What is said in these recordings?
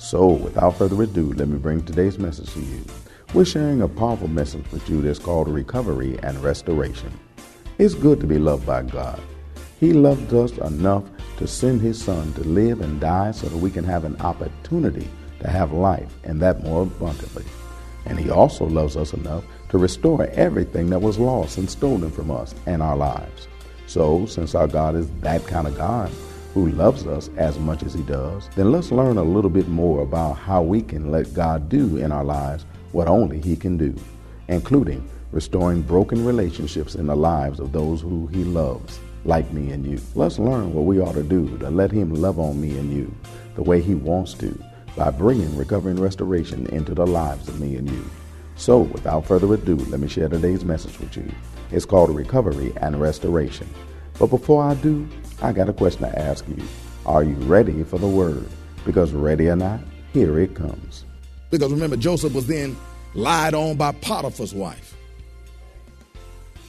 So, without further ado, let me bring today's message to you. We're sharing a powerful message with you that's called recovery and restoration. It's good to be loved by God. He loved us enough to send His Son to live and die so that we can have an opportunity to have life and that more abundantly. And He also loves us enough to restore everything that was lost and stolen from us and our lives. So, since our God is that kind of God, who loves us as much as he does, then let's learn a little bit more about how we can let God do in our lives what only he can do, including restoring broken relationships in the lives of those who he loves, like me and you. Let's learn what we ought to do to let him love on me and you the way he wants to by bringing recovery and restoration into the lives of me and you. So, without further ado, let me share today's message with you. It's called Recovery and Restoration. But before I do, I got a question to ask you. Are you ready for the word? Because ready or not, here it comes. Because remember, Joseph was then lied on by Potiphar's wife.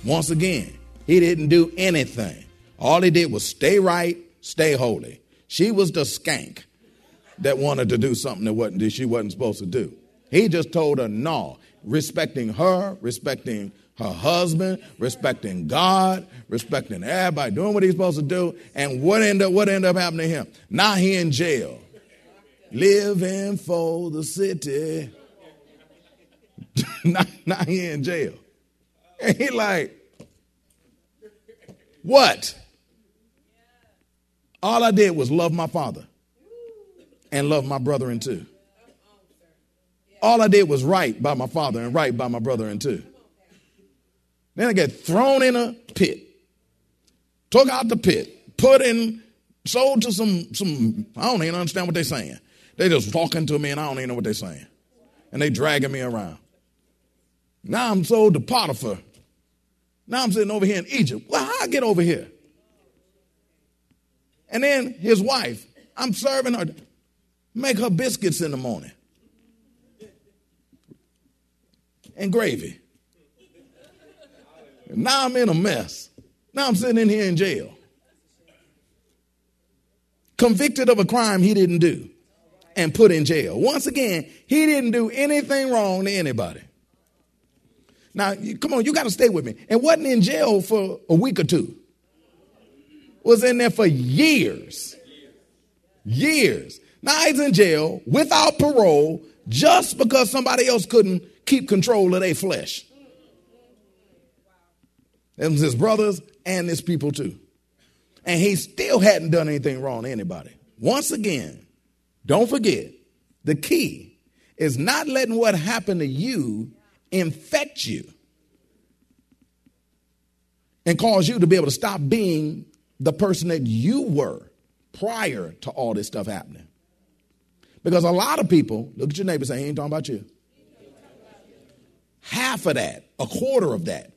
Once again, he didn't do anything. All he did was stay right, stay holy. She was the skank that wanted to do something that, wasn't, that she wasn't supposed to do. He just told her no, respecting her, respecting her husband, respecting God, respecting everybody, doing what he's supposed to do. And what ended up, what ended up happening to him? Now he in jail. Living for the city. now, now he in jail. And he like, what? All I did was love my father and love my brother and two. All I did was right by my father and right by my brother and two. Then I get thrown in a pit, took out the pit, put in, sold to some, some, I don't even understand what they're saying. They just talking to me and I don't even know what they're saying. And they dragging me around. Now I'm sold to Potiphar. Now I'm sitting over here in Egypt. Well, how I get over here? And then his wife, I'm serving her, make her biscuits in the morning. And gravy. Now I'm in a mess. Now I'm sitting in here in jail. Convicted of a crime he didn't do and put in jail. Once again, he didn't do anything wrong to anybody. Now, come on, you got to stay with me. And wasn't in jail for a week or two. Was in there for years. Years. Now he's in jail without parole just because somebody else couldn't keep control of their flesh. It was his brothers and his people too. And he still hadn't done anything wrong to anybody. Once again, don't forget the key is not letting what happened to you infect you and cause you to be able to stop being the person that you were prior to all this stuff happening. Because a lot of people, look at your neighbor say, he ain't talking about you. Half of that, a quarter of that,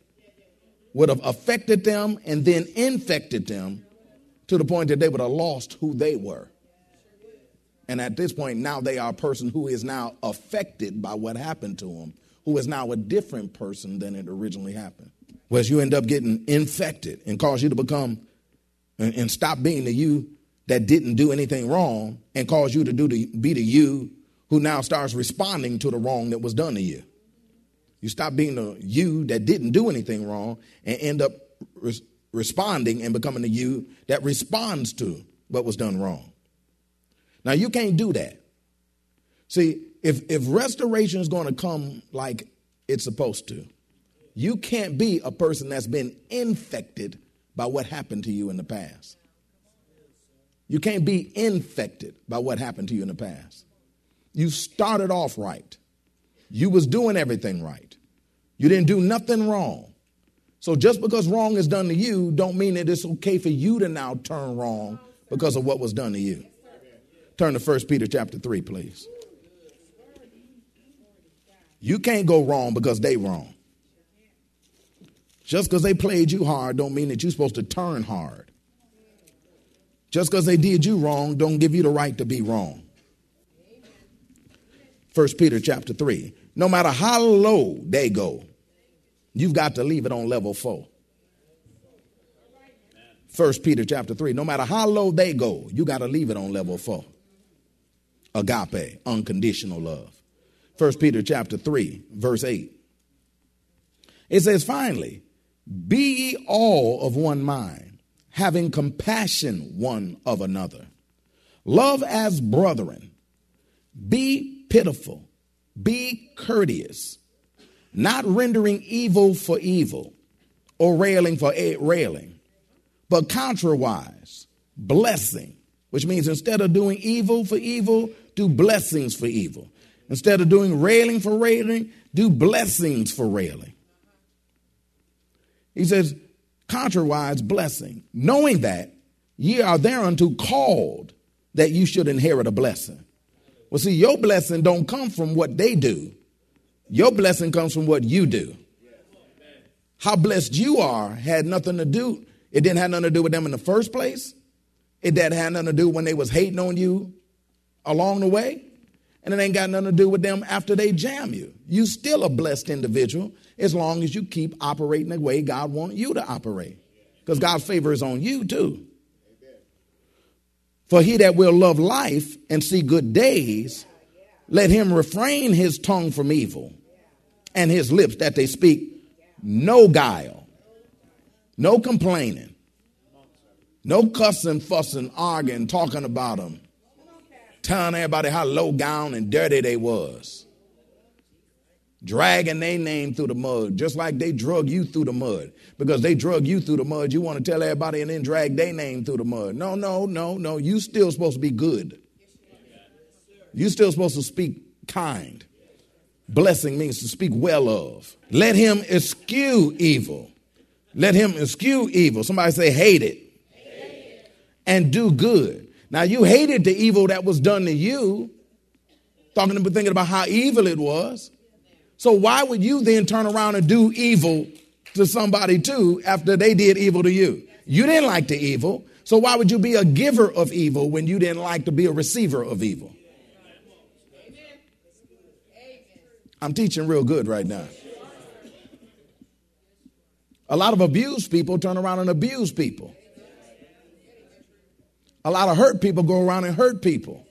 would have affected them and then infected them to the point that they would have lost who they were. And at this point, now they are a person who is now affected by what happened to them, who is now a different person than it originally happened. Whereas you end up getting infected and cause you to become and, and stop being the you that didn't do anything wrong and cause you to do the, be the you who now starts responding to the wrong that was done to you. You stop being the you that didn't do anything wrong and end up res- responding and becoming the you that responds to what was done wrong. Now, you can't do that. See, If, if restoration is going to come like it's supposed to, you can't be a person that's been infected by what happened to you in the past. You can't be infected by what happened to you in the past. You started off right. You was doing everything right. You didn't do nothing wrong. So just because wrong is done to you don't mean that it's okay for you to now turn wrong because of what was done to you. Turn to 1 Peter chapter 3, please. You can't go wrong because they wrong. Just because they played you hard don't mean that you're supposed to turn hard. Just because they did you wrong don't give you the right to be wrong. 1 Peter chapter 3. No matter how low they go, you've got to leave it on level 4. 1 Peter chapter 3. No matter how low they go, you got to leave it on level 4. Agape, unconditional love. First Peter chapter 3, verse 8. It says, finally, be ye all of one mind, having compassion one of another. Love as brethren. Be pitiful. Be courteous, not rendering evil for evil or railing for railing, but contrariwise, blessing, which means instead of doing evil for evil, do blessings for evil. Instead of doing railing for railing, do blessings for railing. He says, contrariwise blessing, knowing that ye are thereunto called that you should inherit a blessing. Well, see, your blessing don't come from what they do. Your blessing comes from what you do. How blessed you are had nothing to do. It didn't have nothing to do with them in the first place. It didn't have nothing to do when they was hating on you along the way. And it ain't got nothing to do with them after they jam you. You still a blessed individual as long as you keep operating the way God wants you to operate. Because God's favor is on you too. For he that will love life and see good days, let him refrain his tongue from evil and his lips that they speak no guile, no complaining, no cussing, fussing, arguing, talking about them telling everybody how low down and dirty they was. Dragging their name through the mud, just like they drug you through the mud. Because they drug you through the mud, you want to tell everybody and then drag their name through the mud. No, no, no, no. You still supposed to be good. You still supposed to speak kind. Blessing means to speak well of. Let him eschew evil. Let him eschew evil. Somebody say hate it. And do good. Now you hated the evil that was done to you, talking about thinking about how evil it was. So why would you then turn around and do evil to somebody too after they did evil to you? You didn't like the evil. So why would you be a giver of evil when you didn't like to be a receiver of evil? I'm teaching real good right now. A lot of abused people turn around and abuse people. A lot of hurt people go around and hurt people.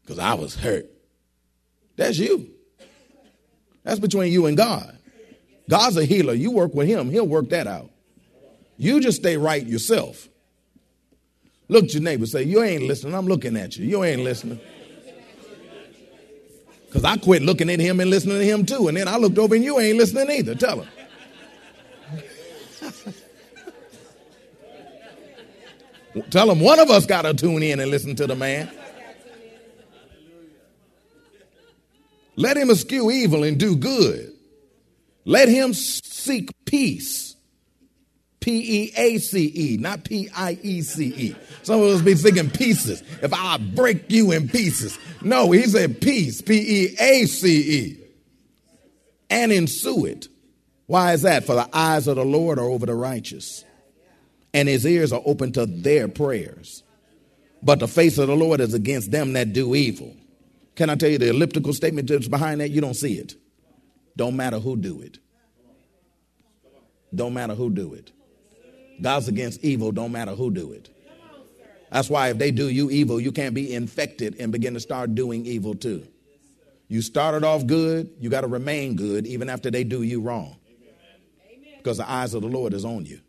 Because I was hurt. That's you. That's between you and God. God's a healer. You work with Him, He'll work that out. You just stay right yourself. Look at your neighbor, say, You ain't listening. I'm looking at you. You ain't listening. Because I quit looking at him and listening to him too. And then I looked over and you ain't listening either. Tell him. Tell him one of us got to tune in and listen to the man. Let him eschew evil and do good. Let him seek peace. P E A C E, not P I E C E. Some of us be thinking pieces. If I break you in pieces. No, he said peace, P E A C E. And ensue it. Why is that? For the eyes of the Lord are over the righteous and his ears are open to their prayers. But the face of the Lord is against them that do evil. Can I tell you the elliptical statement that's behind that? You don't see it. Don't matter who do it. Don't matter who do it. God's against evil, don't matter who do it. That's why if they do you evil, you can't be infected and begin to start doing evil too. You started off good, you got to remain good even after they do you wrong. Because the eyes of the Lord is on you.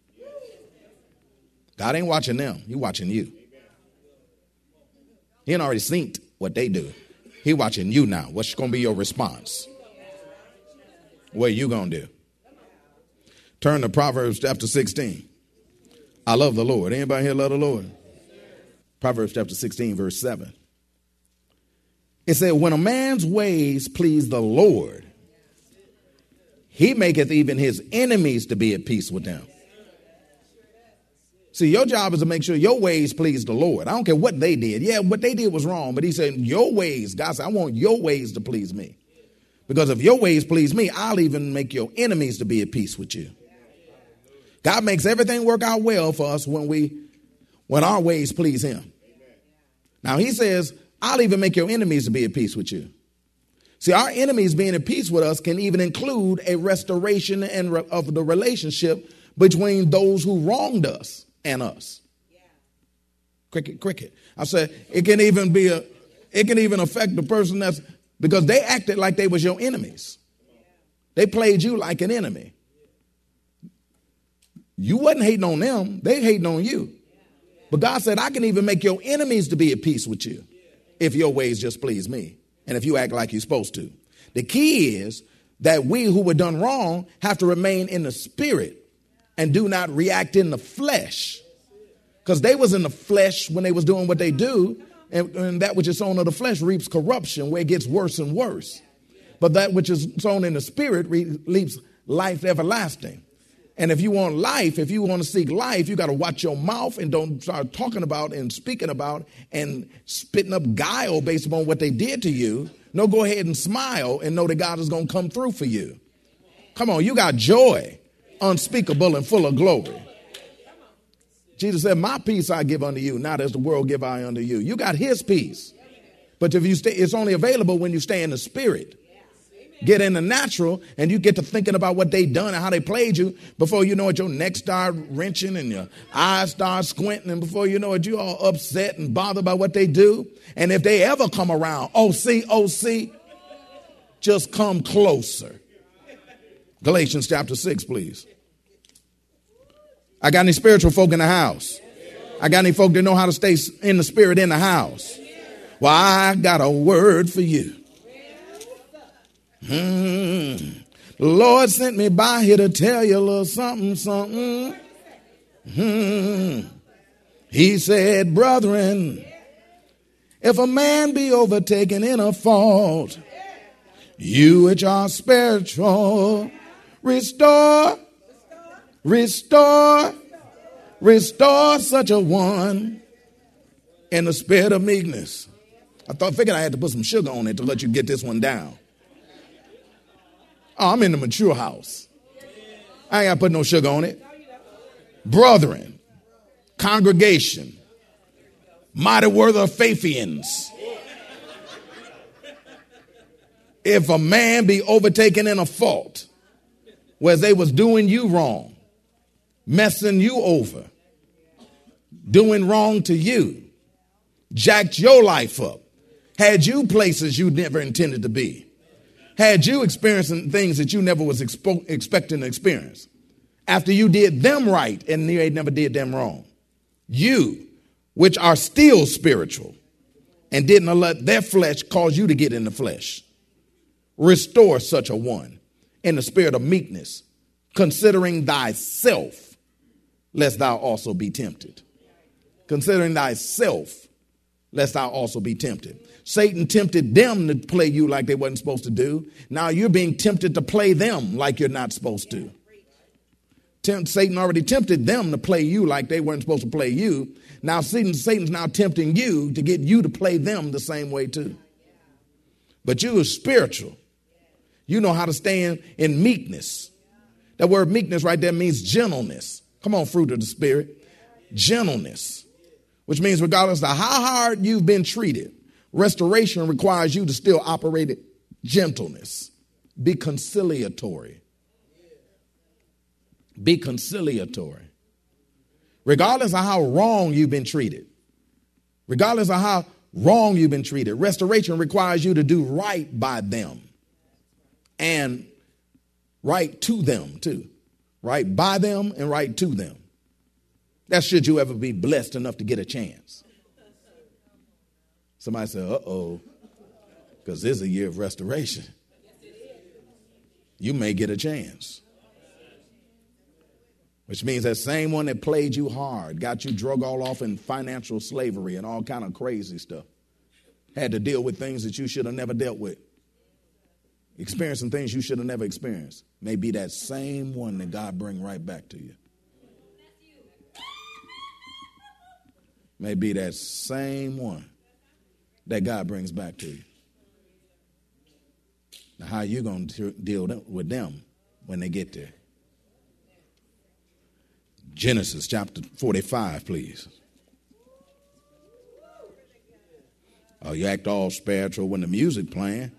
God ain't watching them, He watching you. He ain't already synced what they do. He watching you now. What's going to be your response? What are you going to do? Turn to Proverbs chapter 16. I love the Lord. Anybody here love the Lord? Proverbs chapter 16, verse 7. It said, When a man's ways please the Lord, he maketh even his enemies to be at peace with them. See, your job is to make sure your ways please the Lord. I don't care what they did. Yeah, what they did was wrong, but he said, Your ways, God said, I want your ways to please me. Because if your ways please me, I'll even make your enemies to be at peace with you. God makes everything work out well for us when we when our ways please him. Now he says, I'll even make your enemies to be at peace with you. See, our enemies being at peace with us can even include a restoration and of the relationship between those who wronged us and us. Cricket, cricket. I said it can even be a, it can even affect the person that's because they acted like they was your enemies. They played you like an enemy. You wasn't hating on them; they hating on you. But God said, I can even make your enemies to be at peace with you if your ways just please me and if you act like you're supposed to. The key is that we who were done wrong have to remain in the spirit and do not react in the flesh. Because they was in the flesh when they was doing what they do, and, and that which is sown of the flesh reaps corruption, where it gets worse and worse. But that which is sown in the spirit reaps life everlasting. And if you want life, if you want to seek life, you got to watch your mouth and don't start talking about and speaking about and spitting up guile based upon what they did to you. No, go ahead and smile and know that God is going to come through for you. Come on, you got joy unspeakable and full of glory. Jesus said, My peace I give unto you, not as the world give I unto you. You got his peace. But if you stay, it's only available when you stay in the spirit. Get in the natural and you get to thinking about what they done and how they played you. Before you know it, your neck start wrenching and your eyes start squinting. And before you know it, you all upset and bothered by what they do. And if they ever come around, oh see, oh OC, just come closer. Galatians chapter 6, please. I got any spiritual folk in the house? I got any folk that know how to stay in the spirit in the house? Well, I got a word for you. Hmm. The Lord sent me by here to tell you a little something, something. Hmm. He said, Brethren, if a man be overtaken in a fault, you which are spiritual, Restore, restore, restore such a one in the spirit of meekness. I thought, figured I had to put some sugar on it to let you get this one down. Oh, I'm in the mature house. I ain't got to put no sugar on it. Brethren, congregation, mighty Word of Faithians. If a man be overtaken in a fault, where they was doing you wrong, messing you over, doing wrong to you, jacked your life up, had you places you never intended to be, had you experiencing things that you never was expo- expecting to experience. After you did them right and they never did them wrong. You, which are still spiritual, and didn't let their flesh cause you to get in the flesh. Restore such a one in the spirit of meekness, considering thyself, lest thou also be tempted. Considering thyself, lest thou also be tempted. Satan tempted them to play you like they wasn't supposed to do. Now you're being tempted to play them like you're not supposed to. Tempt, Satan already tempted them to play you like they weren't supposed to play you. Now Satan, Satan's now tempting you to get you to play them the same way too. But you are spiritual. You know how to stand in meekness. That word meekness right there means gentleness. Come on, fruit of the Spirit. Gentleness, which means regardless of how hard you've been treated, restoration requires you to still operate it gentleness. Be conciliatory. Be conciliatory. Regardless of how wrong you've been treated, regardless of how wrong you've been treated, restoration requires you to do right by them and right to them too. Write by them and write to them. That should you ever be blessed enough to get a chance. Somebody said, uh oh, because this is a year of restoration. You may get a chance. Which means that same one that played you hard, got you drug all off in financial slavery and all kind of crazy stuff, had to deal with things that you should have never dealt with, experiencing things you should have never experienced, may be that same one that God bring right back to you. May be that same one that God brings back to you. Now, how you going to deal with them when they get there? Genesis chapter 45, please. Oh, you act all spiritual when the music playing.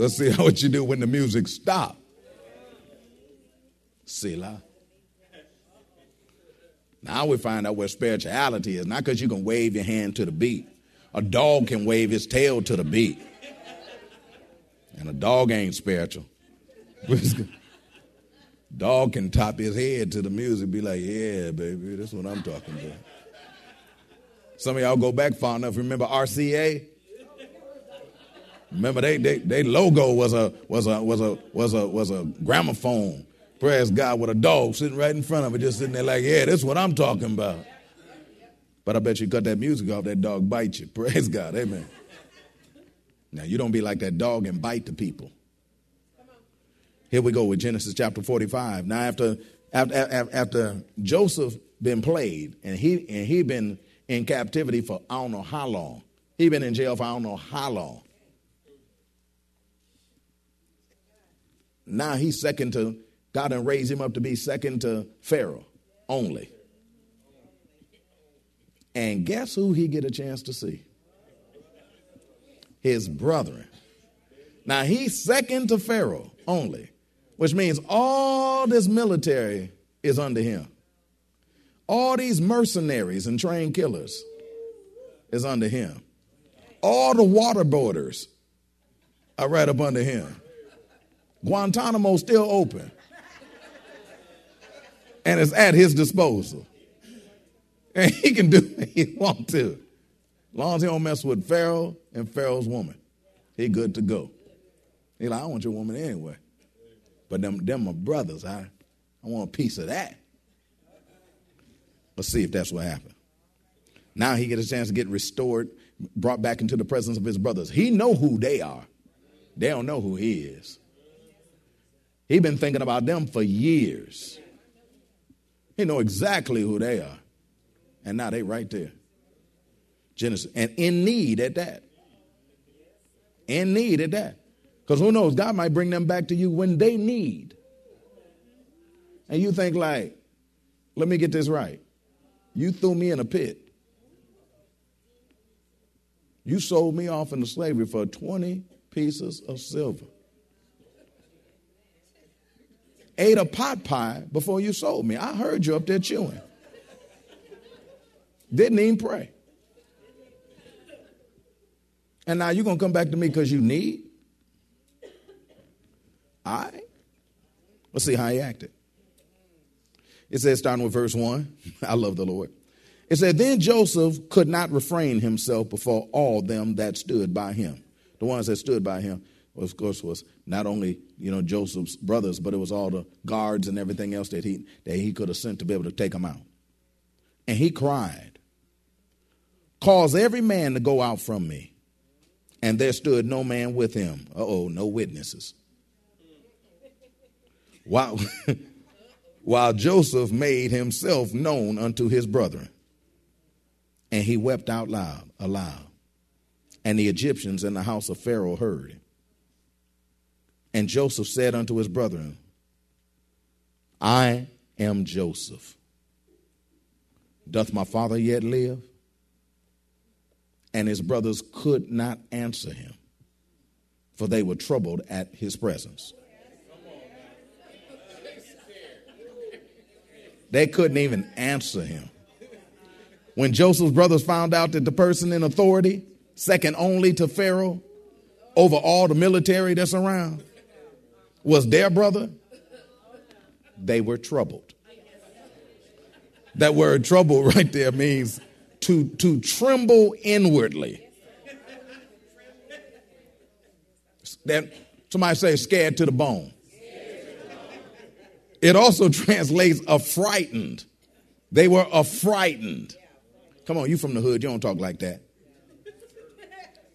Let's see how what you do when the music stop. Selah. Now we find out where spirituality is. Not because you can wave your hand to the beat. A dog can wave his tail to the beat. And a dog ain't spiritual. dog can top his head to the music, be like, yeah, baby, that's what I'm talking about. Some of y'all go back far enough. Remember RCA? Remember they, they, they logo was a was a was a was a was a gramophone Praise God with a dog sitting right in front of it, just sitting there like, yeah, that's what I'm talking about. But I bet you cut that music off, that dog bite you. Praise God. Amen. Now, you don't be like that dog and bite the people. Here we go with Genesis chapter 45. Now, after, after, after Joseph been played and he, and he been in captivity for I don't know how long, he been in jail for I don't know how long. Now he's second to God and raised him up to be second to Pharaoh only. And guess who he get a chance to see? His brethren. Now he's second to Pharaoh only, which means all this military is under him. All these mercenaries and trained killers is under him. All the waterboarders are right up under him. Guantanamo still open and it's at his disposal. And he can do what he want to. As long as he don't mess with Pharaoh and Pharaoh's woman, he good to go. He like, I want your woman anyway. But them, them my brothers. I, I want a piece of that. Let's see if that's what happened. Now he get a chance to get restored, brought back into the presence of his brothers. He know who they are. They don't know who he is. He been thinking about them for years. He know exactly who they are. And now they right there. Genesis. And in need at that. In need at that. Because who knows, God might bring them back to you when they need. And you think like, let me get this right. You threw me in a pit. You sold me off into slavery for 20 pieces of silver ate a pot pie before you sold me. I heard you up there chewing. Didn't even pray. And now you're going to come back to me because you need? I? Let's see how he acted. It says, starting with verse 1, I love the Lord. It said, Then Joseph could not refrain himself before all them that stood by him. The ones that stood by him of course, was not only you know Joseph's brothers, but it was all the guards and everything else that he that he could have sent to be able to take him out. And he cried, "Cause every man to go out from me." And there stood no man with him. Uh oh, no witnesses. While, while Joseph made himself known unto his brethren, and he wept out loud, aloud. And the Egyptians in the house of Pharaoh heard. And Joseph said unto his brethren, I am Joseph. Doth my father yet live? And his brothers could not answer him, for they were troubled at his presence. They couldn't even answer him. When Joseph's brothers found out that the person in authority, second only to Pharaoh, over all the military that's around, was their brother, they were troubled. That word trouble right there means to, to tremble inwardly. That somebody say scared to the bone. It also translates affrighted. They were affrighted. Come on, you from the hood, you don't talk like that.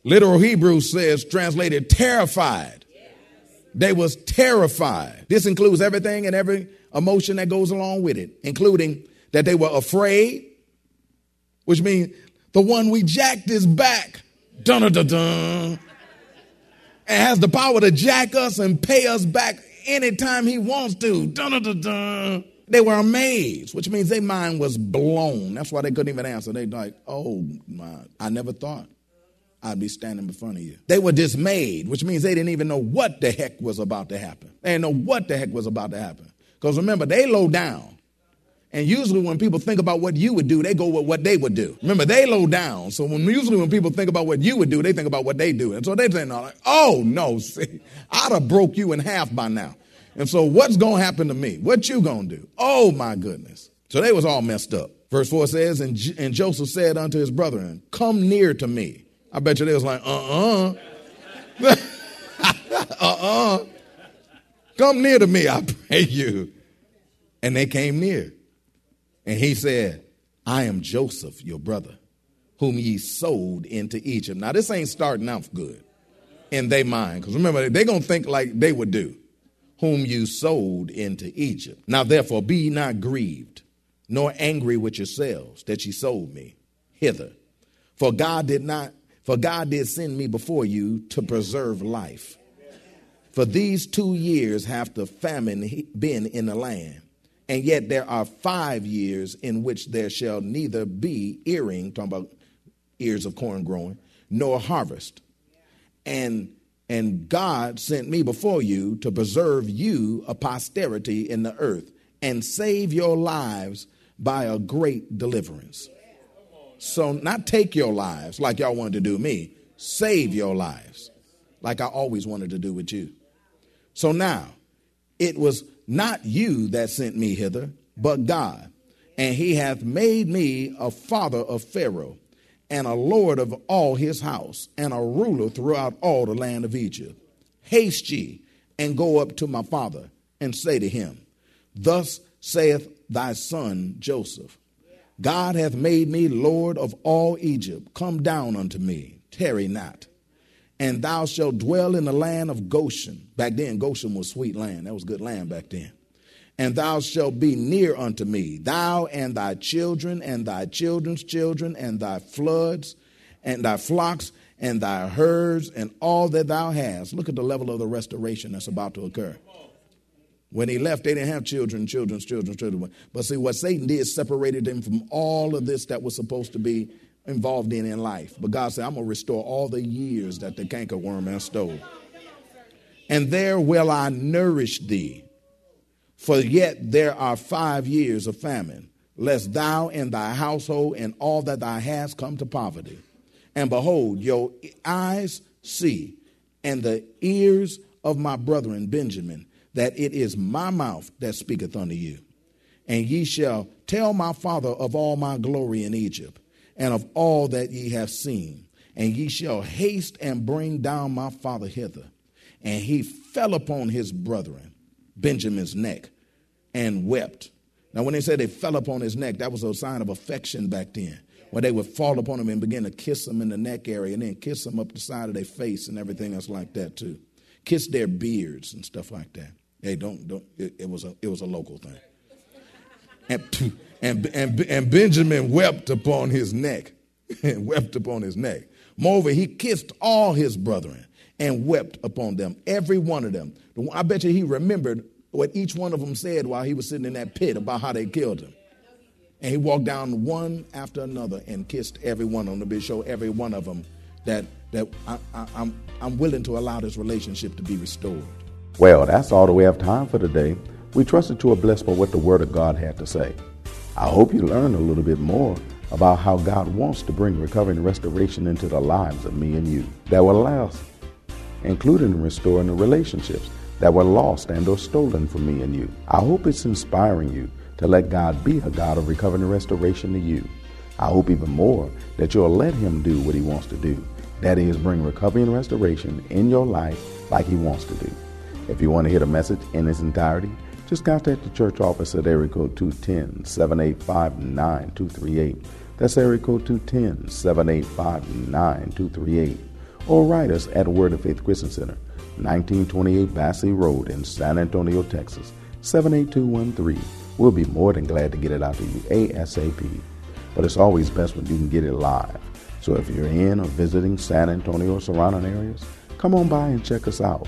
Literal Hebrew says translated terrified. They was terrified. This includes everything and every emotion that goes along with it, including that they were afraid, which means the one we jacked is back. Dun dun dun. And has the power to jack us and pay us back anytime he wants to. Dun dun dun. They were amazed, which means their mind was blown. That's why they couldn't even answer. They like, oh my, I never thought I'd be standing in front of you. They were dismayed, which means they didn't even know what the heck was about to happen. They didn't know what the heck was about to happen. Because remember, they low down. And usually when people think about what you would do, they go with what they would do. Remember, they low down. So when usually when people think about what you would do, they think about what they do. And so they think, oh no, see, I'd have broke you in half by now. And so what's going to happen to me? What you going to do? Oh my goodness. So they was all messed up. Verse 4 says, and, and Joseph said unto his brethren, come near to me. I bet you they was like, uh-uh. uh-uh. Come near to me, I pray you. And they came near. And he said, I am Joseph, your brother, whom ye sold into Egypt. Now, this ain't starting out good in their mind. Because remember, they're going to think like they would do whom you sold into Egypt. Now therefore be not grieved, nor angry with yourselves that ye sold me hither. For God did not, for God did send me before you to preserve life. For these two years have the famine been in the land, and yet there are five years in which there shall neither be earing, talking about ears of corn growing, nor harvest. And and God sent me before you to preserve you a posterity in the earth and save your lives by a great deliverance. So, not take your lives like y'all wanted to do me, save your lives like I always wanted to do with you. So now, it was not you that sent me hither, but God. And he hath made me a father of Pharaoh and a lord of all his house, and a ruler throughout all the land of Egypt. Haste ye and go up to my father and say to him, Thus saith thy son Joseph, God hath made me Lord of all Egypt. Come down unto me, tarry not. And thou shalt dwell in the land of Goshen. Back then, Goshen was sweet land. That was good land back then and thou shalt be near unto me, thou and thy children, and thy children's children, and thy floods, and thy flocks, and thy herds, and all that thou hast. Look at the level of the restoration that's about to occur. When he left, they didn't have children, children's children, children. But see, what Satan did separated them from all of this that was supposed to be involved in in life. But God said, I'm going to restore all the years that the cankerworm has stolen. And there will I nourish thee for yet there are five years of famine, lest thou and thy household and all that thou hast come to poverty. And behold, your eyes see, and the ears of my brethren Benjamin, that it is my mouth that speaketh unto you. And ye shall tell my father of all my glory in Egypt, and of all that ye have seen. And ye shall haste and bring down my father hither. And he fell upon his brethren Benjamin's neck and wept. Now, when they said they fell upon his neck, that was a sign of affection back then, where they would fall upon him and begin to kiss him in the neck area and then kiss him up the side of their face and everything else like that, too. Kiss their beards and stuff like that. Hey, don't, don't, it, it was, a, it was a local thing. And, and, and, and Benjamin wept upon his neck, and wept upon his neck. Moreover, he kissed all his brethren and wept upon them, every one of them. I bet you he remembered what each one of them said while he was sitting in that pit about how they killed him. And he walked down one after another and kissed every one of them to show every one of them that, that I, I, I'm, I'm willing to allow this relationship to be restored. Well, that's all that we have time for today. We trust that you are blessed by what the Word of God had to say. I hope you learned a little bit more about how God wants to bring recovery and restoration into the lives of me and you that will last, including restoring the relationships that were lost and or stolen from me and you. I hope it's inspiring you to let God be a God of recovery and restoration to you. I hope even more that you'll let Him do what He wants to do. That is, bring recovery and restoration in your life like He wants to do. If you want to hear the message in its entirety, just contact the church office at area code 210 785 9238. That's area code 210 785 9238. Or write us at Word of Faith Christian Center, 1928 Basse Road in San Antonio, Texas, 78213. We'll be more than glad to get it out to you ASAP. But it's always best when you can get it live. So if you're in or visiting San Antonio or surrounding areas, come on by and check us out.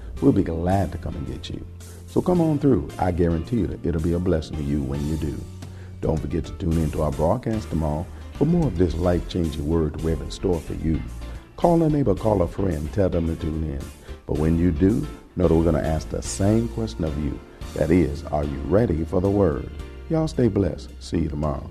We'll be glad to come and get you. So come on through. I guarantee you that it'll be a blessing to you when you do. Don't forget to tune in to our broadcast tomorrow for more of this life changing word we have in store for you. Call a neighbor, call a friend, tell them to tune in. But when you do, know that we're going to ask the same question of you. That is, are you ready for the word? Y'all stay blessed. See you tomorrow.